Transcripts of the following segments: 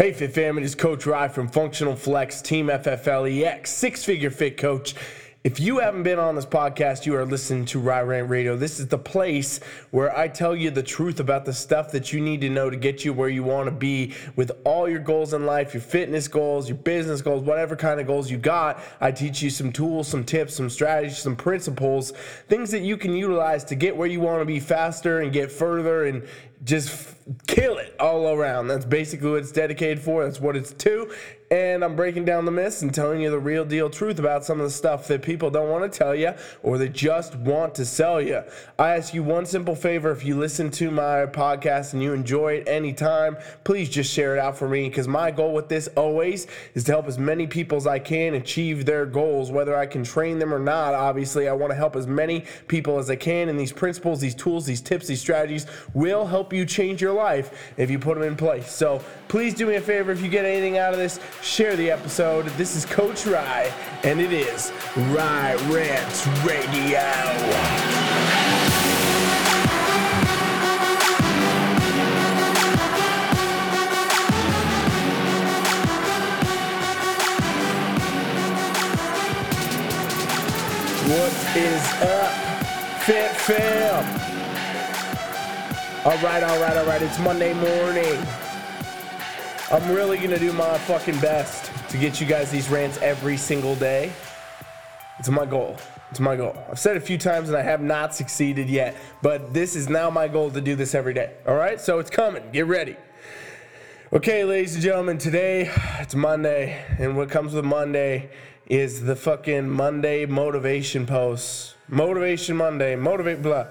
Hey, Fit Fam, it is Coach Rye from Functional Flex Team FFLEX, six figure fit coach. If you haven't been on this podcast, you are listening to Rye Rant Radio. This is the place where I tell you the truth about the stuff that you need to know to get you where you want to be with all your goals in life, your fitness goals, your business goals, whatever kind of goals you got. I teach you some tools, some tips, some strategies, some principles, things that you can utilize to get where you want to be faster and get further and just kill it all around. That's basically what it's dedicated for. That's what it's to and I'm breaking down the myths and telling you the real deal truth about some of the stuff that people don't want to tell you or they just want to sell you. I ask you one simple favor if you listen to my podcast and you enjoy it anytime, please just share it out for me because my goal with this always is to help as many people as I can achieve their goals, whether I can train them or not. Obviously, I want to help as many people as I can, and these principles, these tools, these tips, these strategies will help you change your life if you put them in place. So please do me a favor if you get anything out of this share the episode. This is Coach Rye, and it is Rye Rants Radio. What is up, Fit Fam? All right, all right, all right. It's Monday morning. I'm really gonna do my fucking best to get you guys these rants every single day. It's my goal. It's my goal. I've said a few times and I have not succeeded yet, but this is now my goal to do this every day. All right, so it's coming. Get ready. Okay, ladies and gentlemen, today it's Monday, and what comes with Monday is the fucking Monday motivation posts. Motivation Monday, motivate blah.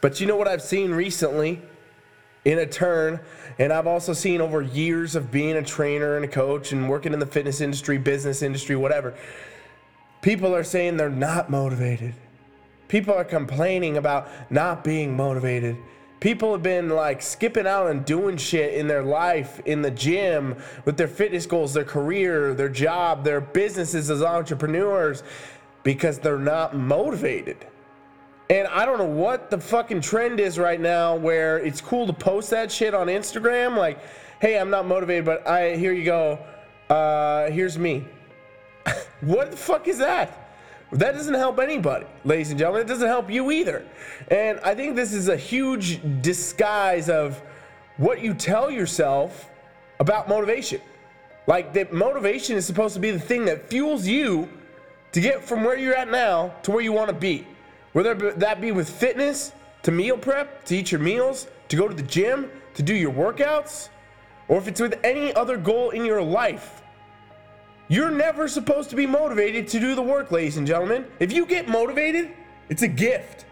But you know what I've seen recently in a turn? And I've also seen over years of being a trainer and a coach and working in the fitness industry, business industry, whatever. People are saying they're not motivated. People are complaining about not being motivated. People have been like skipping out and doing shit in their life, in the gym, with their fitness goals, their career, their job, their businesses as entrepreneurs because they're not motivated. And I don't know what the fucking trend is right now where it's cool to post that shit on Instagram. Like, hey, I'm not motivated, but I here you go. Uh, here's me. what the fuck is that? That doesn't help anybody, ladies and gentlemen. It doesn't help you either. And I think this is a huge disguise of what you tell yourself about motivation. Like that motivation is supposed to be the thing that fuels you to get from where you're at now to where you want to be. Whether that be with fitness, to meal prep, to eat your meals, to go to the gym, to do your workouts, or if it's with any other goal in your life. You're never supposed to be motivated to do the work, ladies and gentlemen. If you get motivated, it's a gift.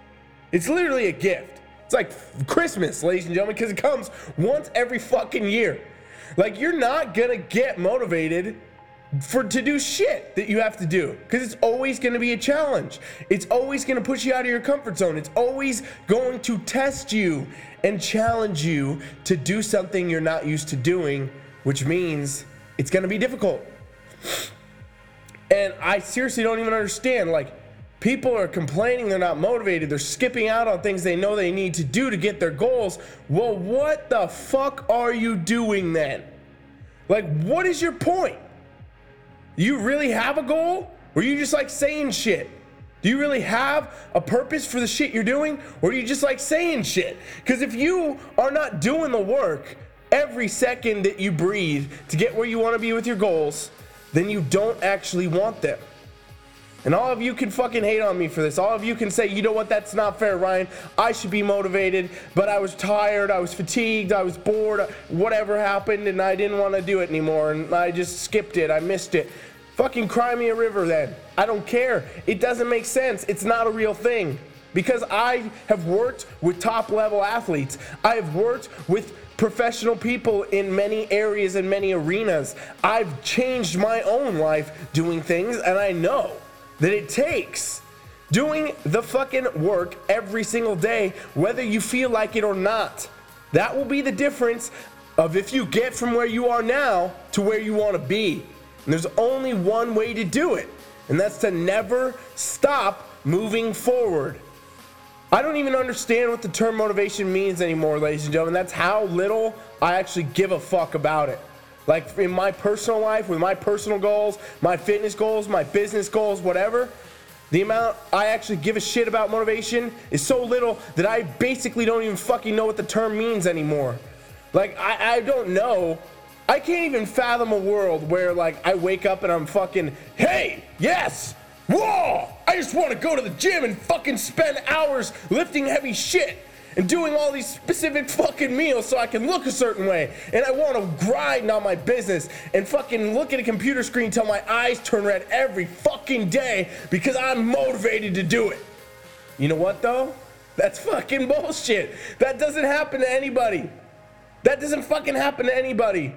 It's literally a gift. It's like Christmas, ladies and gentlemen, because it comes once every fucking year. Like, you're not gonna get motivated for to do shit that you have to do because it's always going to be a challenge. It's always going to push you out of your comfort zone. It's always going to test you and challenge you to do something you're not used to doing, which means it's going to be difficult. And I seriously don't even understand like people are complaining they're not motivated. They're skipping out on things they know they need to do to get their goals. Well, what the fuck are you doing then? Like what is your point? Do you really have a goal? Or you just like saying shit? Do you really have a purpose for the shit you're doing? Or are you just like saying shit? Because if you are not doing the work every second that you breathe to get where you want to be with your goals, then you don't actually want them. And all of you can fucking hate on me for this. All of you can say, you know what, that's not fair, Ryan. I should be motivated, but I was tired, I was fatigued, I was bored, whatever happened, and I didn't want to do it anymore, and I just skipped it, I missed it. Fucking cry me a river then. I don't care. It doesn't make sense. It's not a real thing. Because I have worked with top level athletes, I have worked with professional people in many areas and many arenas. I've changed my own life doing things, and I know that it takes doing the fucking work every single day, whether you feel like it or not. That will be the difference of if you get from where you are now to where you want to be. And there's only one way to do it, and that's to never stop moving forward. I don't even understand what the term motivation means anymore, ladies and gentlemen. That's how little I actually give a fuck about it. Like in my personal life, with my personal goals, my fitness goals, my business goals, whatever, the amount I actually give a shit about motivation is so little that I basically don't even fucking know what the term means anymore. Like, I, I don't know. I can't even fathom a world where, like, I wake up and I'm fucking, hey, yes, whoa, I just want to go to the gym and fucking spend hours lifting heavy shit and doing all these specific fucking meals so I can look a certain way. And I want to grind on my business and fucking look at a computer screen till my eyes turn red every fucking day because I'm motivated to do it. You know what though? That's fucking bullshit. That doesn't happen to anybody. That doesn't fucking happen to anybody.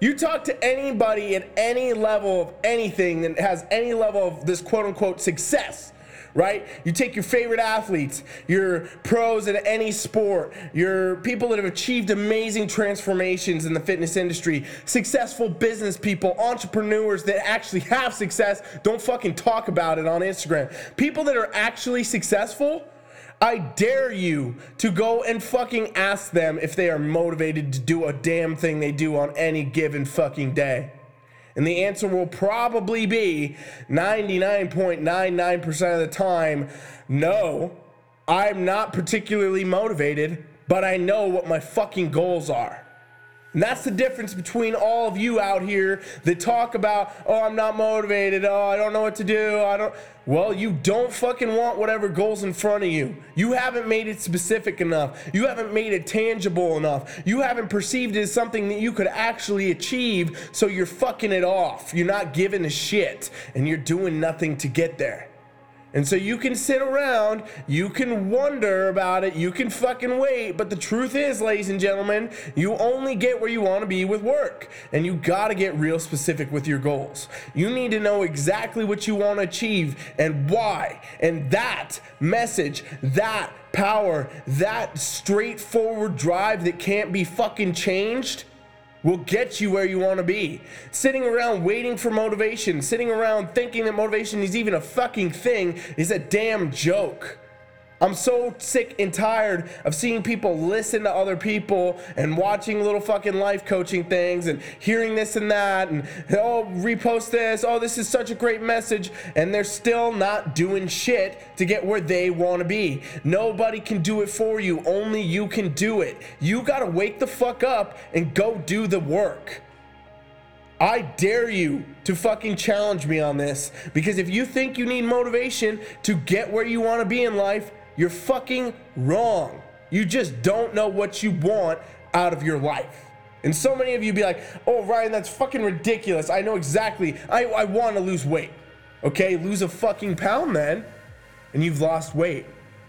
You talk to anybody at any level of anything that has any level of this quote unquote success right? You take your favorite athletes, your pros in any sport, your people that have achieved amazing transformations in the fitness industry, successful business people, entrepreneurs that actually have success, don't fucking talk about it on Instagram. People that are actually successful. I dare you to go and fucking ask them if they are motivated to do a damn thing they do on any given fucking day. And the answer will probably be 99.99% of the time no, I'm not particularly motivated, but I know what my fucking goals are. And that's the difference between all of you out here that talk about, oh, I'm not motivated. Oh, I don't know what to do. I don't. Well, you don't fucking want whatever goal's in front of you. You haven't made it specific enough. You haven't made it tangible enough. You haven't perceived it as something that you could actually achieve. So you're fucking it off. You're not giving a shit and you're doing nothing to get there. And so you can sit around, you can wonder about it, you can fucking wait, but the truth is, ladies and gentlemen, you only get where you want to be with work. And you got to get real specific with your goals. You need to know exactly what you want to achieve and why. And that message, that power, that straightforward drive that can't be fucking changed will get you where you want to be. Sitting around waiting for motivation, sitting around thinking that motivation is even a fucking thing is a damn joke. I'm so sick and tired of seeing people listen to other people and watching little fucking life coaching things and hearing this and that and oh repost this oh this is such a great message and they're still not doing shit to get where they want to be. Nobody can do it for you. Only you can do it. You got to wake the fuck up and go do the work. I dare you to fucking challenge me on this because if you think you need motivation to get where you want to be in life, you're fucking wrong. You just don't know what you want out of your life. And so many of you be like, oh, Ryan, that's fucking ridiculous. I know exactly. I, I want to lose weight. Okay, lose a fucking pound then, and you've lost weight.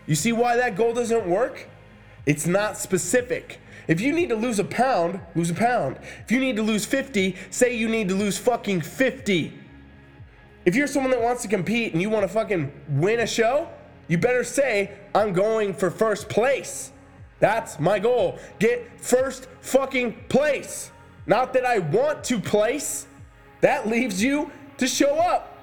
You see why that goal doesn't work? It's not specific. If you need to lose a pound, lose a pound. If you need to lose 50, say you need to lose fucking 50. If you're someone that wants to compete and you want to fucking win a show, you better say, I'm going for first place. That's my goal. Get first fucking place. Not that I want to place. That leaves you to show up.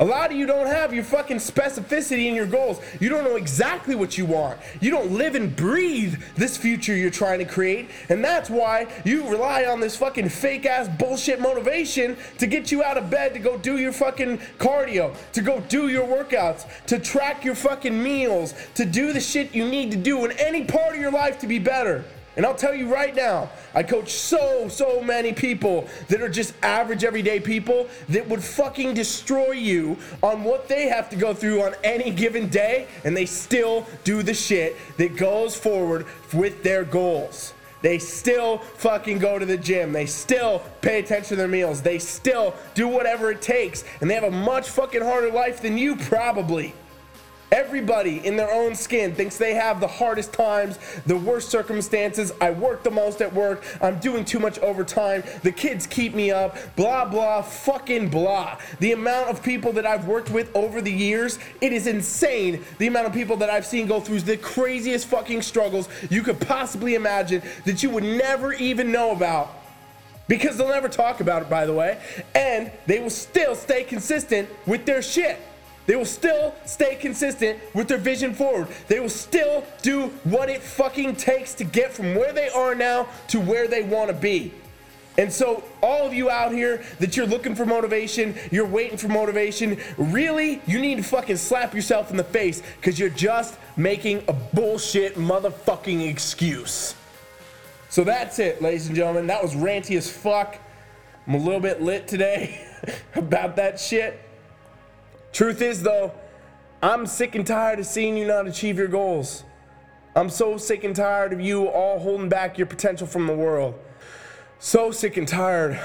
A lot of you don't have your fucking specificity in your goals. You don't know exactly what you want. You don't live and breathe this future you're trying to create. And that's why you rely on this fucking fake ass bullshit motivation to get you out of bed to go do your fucking cardio, to go do your workouts, to track your fucking meals, to do the shit you need to do in any part of your life to be better. And I'll tell you right now, I coach so, so many people that are just average everyday people that would fucking destroy you on what they have to go through on any given day, and they still do the shit that goes forward with their goals. They still fucking go to the gym. They still pay attention to their meals. They still do whatever it takes. And they have a much fucking harder life than you, probably. Everybody in their own skin thinks they have the hardest times, the worst circumstances. I work the most at work. I'm doing too much overtime. The kids keep me up. Blah, blah, fucking blah. The amount of people that I've worked with over the years, it is insane. The amount of people that I've seen go through the craziest fucking struggles you could possibly imagine that you would never even know about because they'll never talk about it, by the way, and they will still stay consistent with their shit. They will still stay consistent with their vision forward. They will still do what it fucking takes to get from where they are now to where they want to be. And so, all of you out here that you're looking for motivation, you're waiting for motivation, really, you need to fucking slap yourself in the face because you're just making a bullshit motherfucking excuse. So that's it, ladies and gentlemen. That was ranty as fuck. I'm a little bit lit today about that shit. Truth is, though, I'm sick and tired of seeing you not achieve your goals. I'm so sick and tired of you all holding back your potential from the world. So sick and tired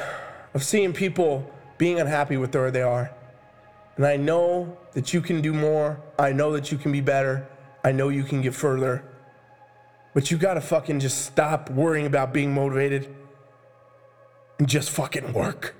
of seeing people being unhappy with where they are. And I know that you can do more. I know that you can be better. I know you can get further. But you gotta fucking just stop worrying about being motivated and just fucking work.